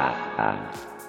ah, ah.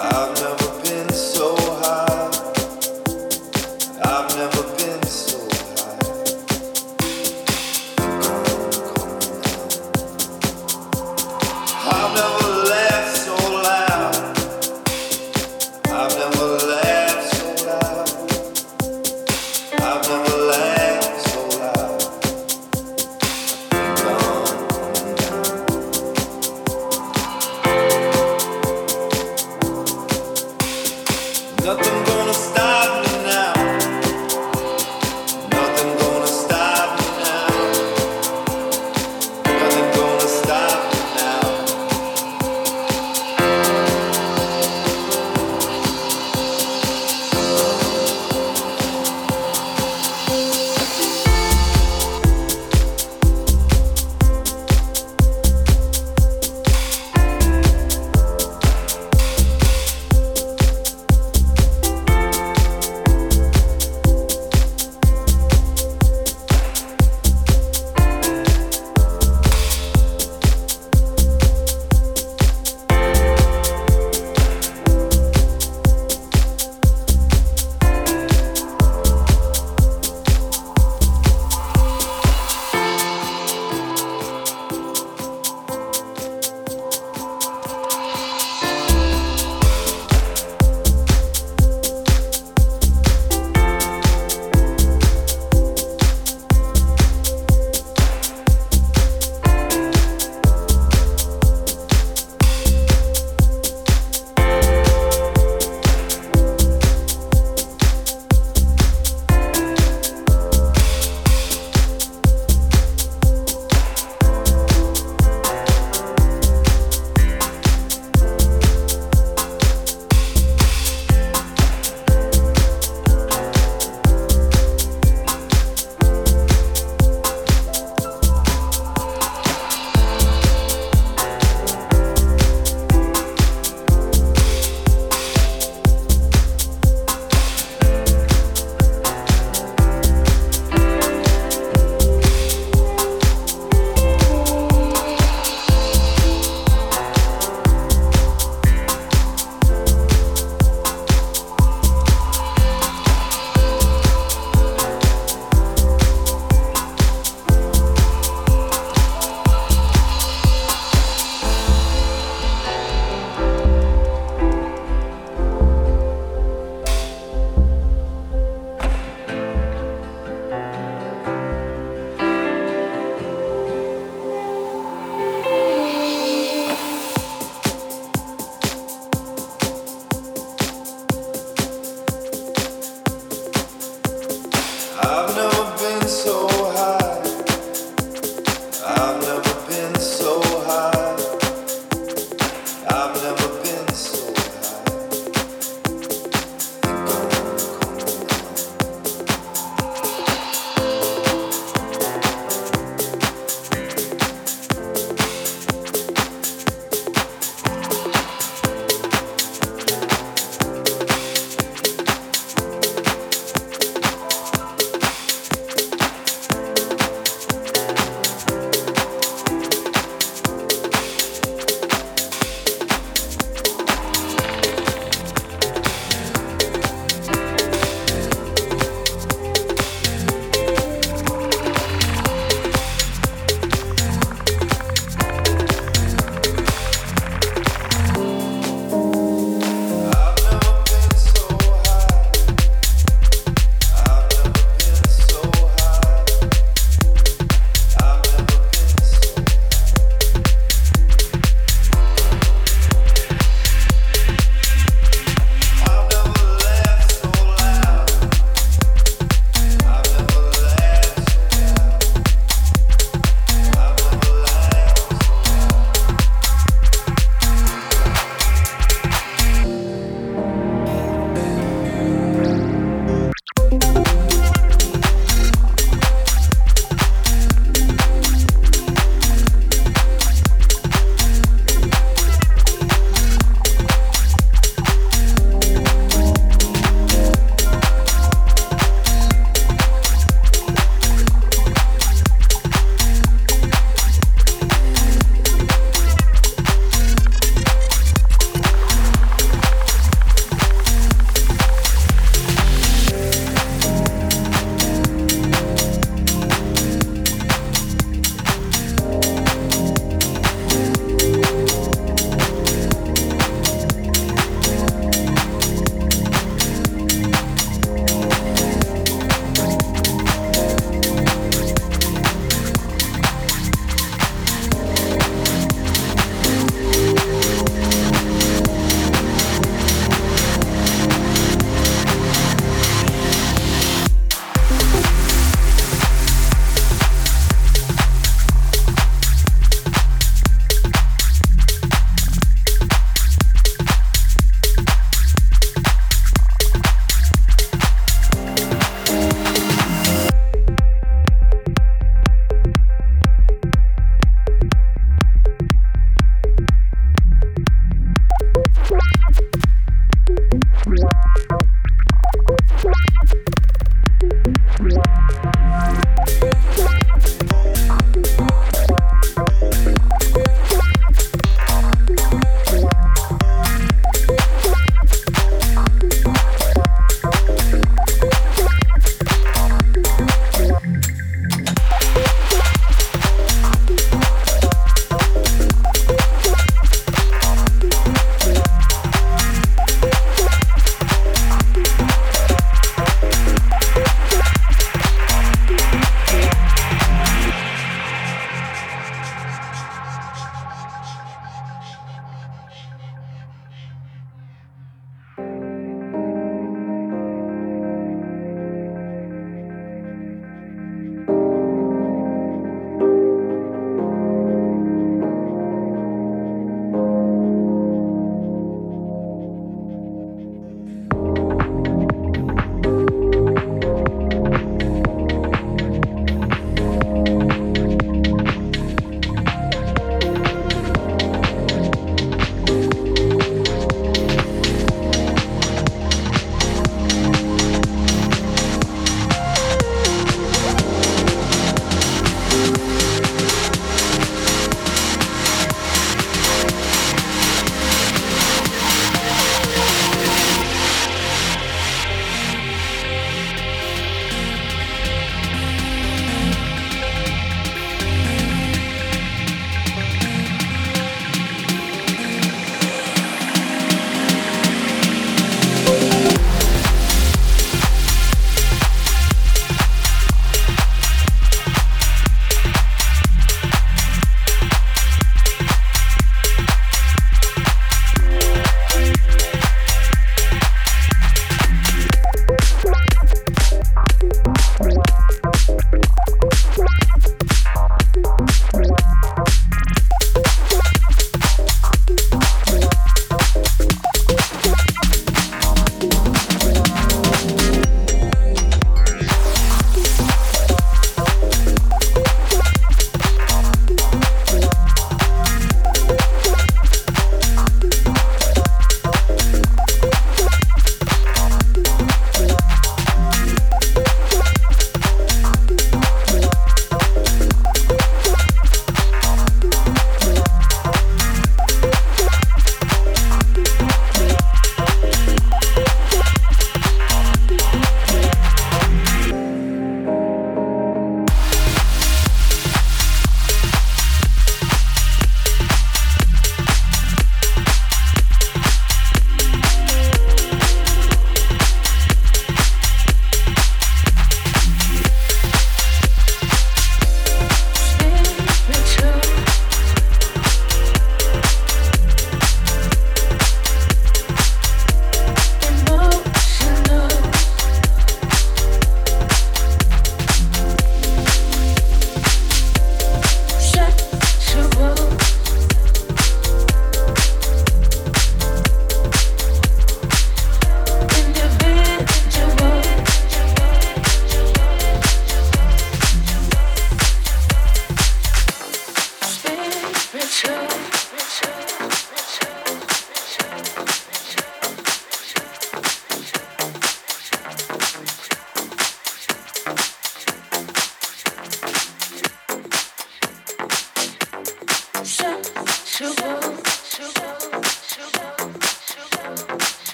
I've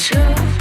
True.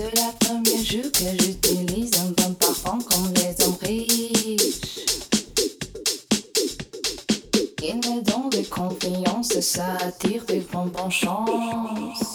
C'est la première jour que j'utilise un bon parfum comme les hommes riches. Ils me donnent des confiances, ça attire des bonbons chances.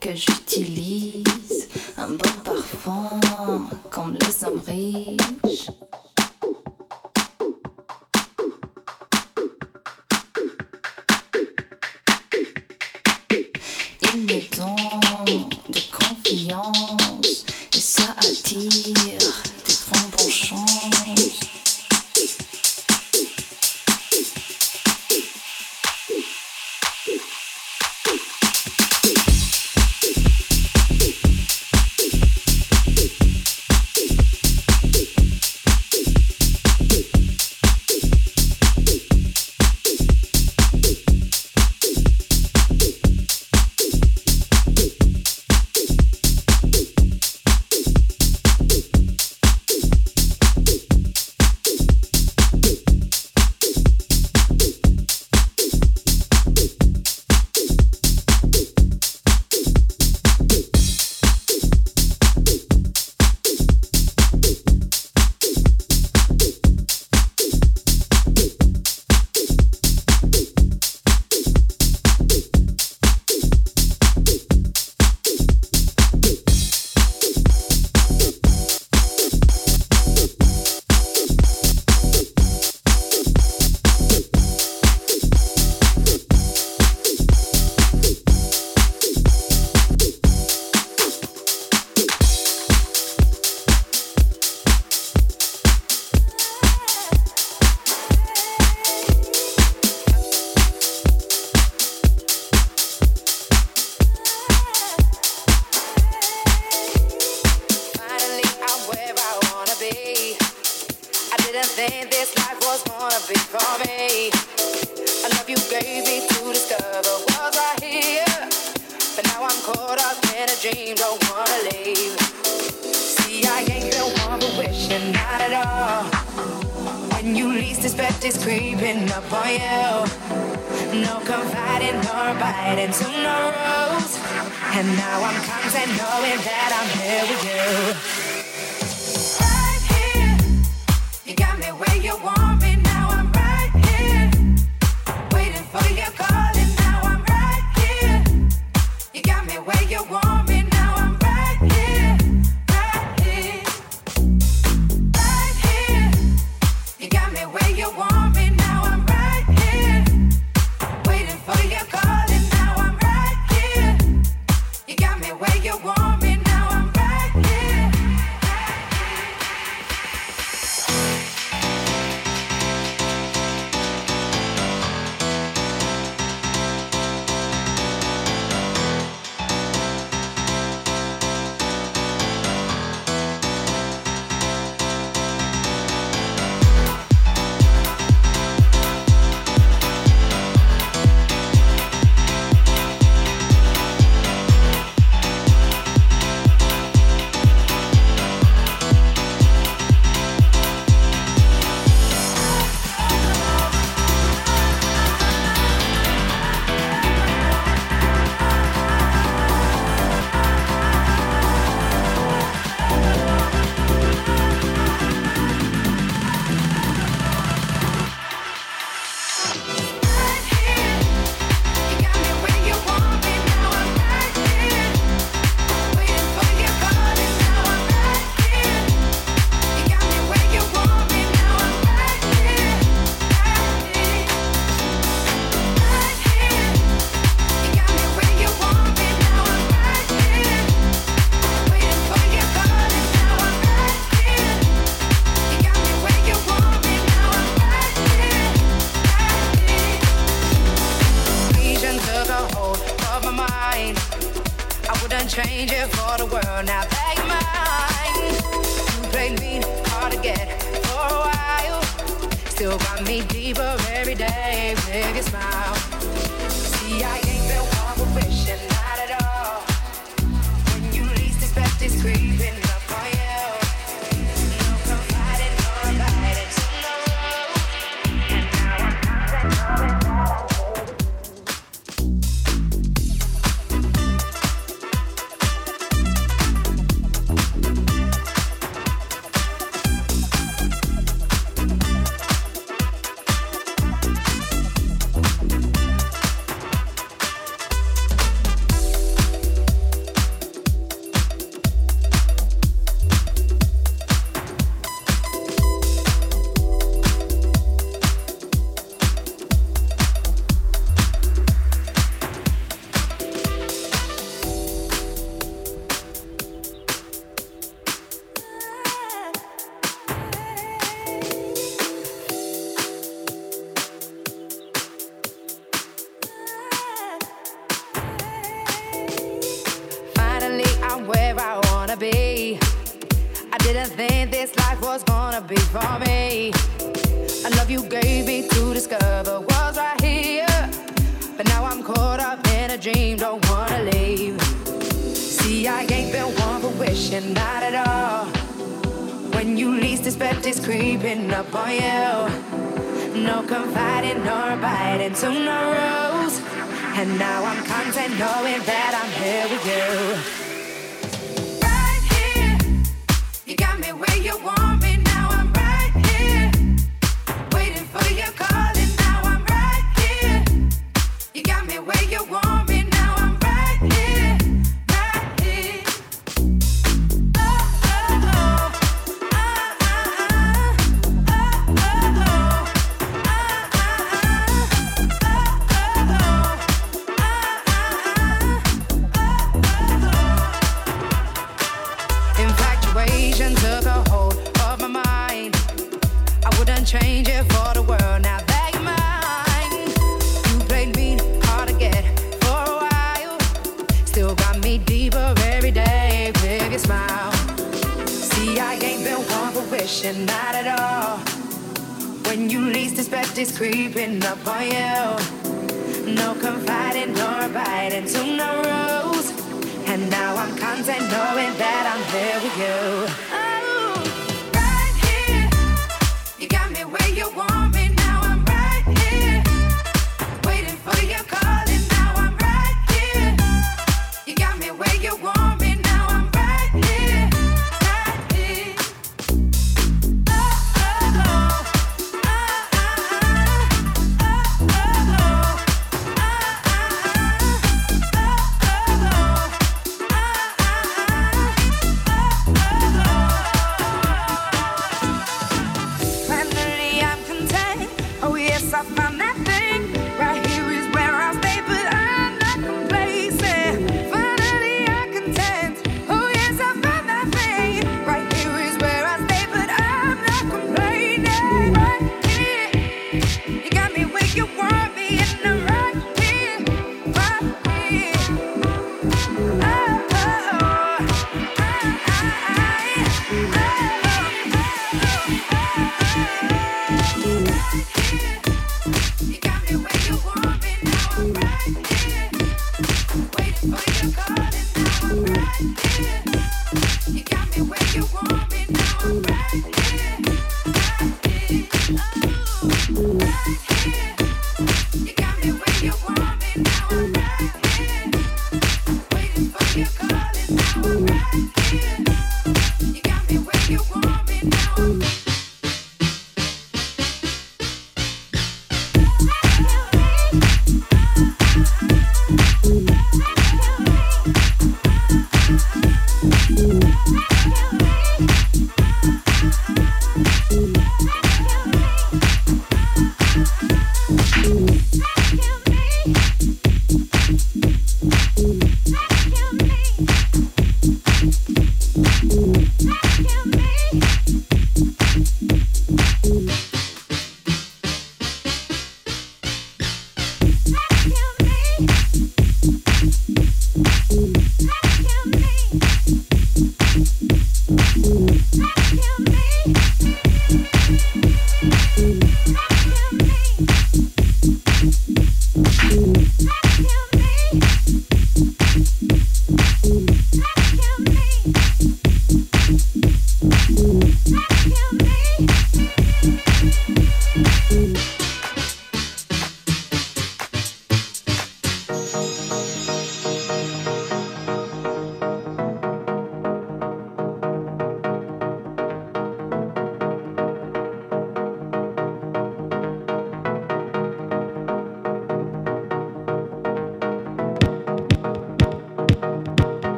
que j'utilise un bon parfum comme les hommes riches. Ils me donne de confiance et ça attire. is creeping up on you. No confiding nor biting to no rules. And now I'm content knowing that I'm here with you. didn't think this life was gonna be for me. I love you gave me to discover was right here. But now I'm caught up in a dream, don't wanna leave. See, I ain't been one for wishing, not at all. When you least expect it's creeping up on you. No confiding nor biting to no rules. And now I'm content knowing that I'm here with you.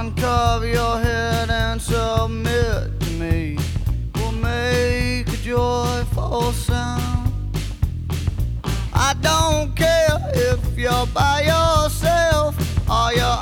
Uncover your head and submit to me. We'll make a joyful sound. I don't care if you're by yourself or you're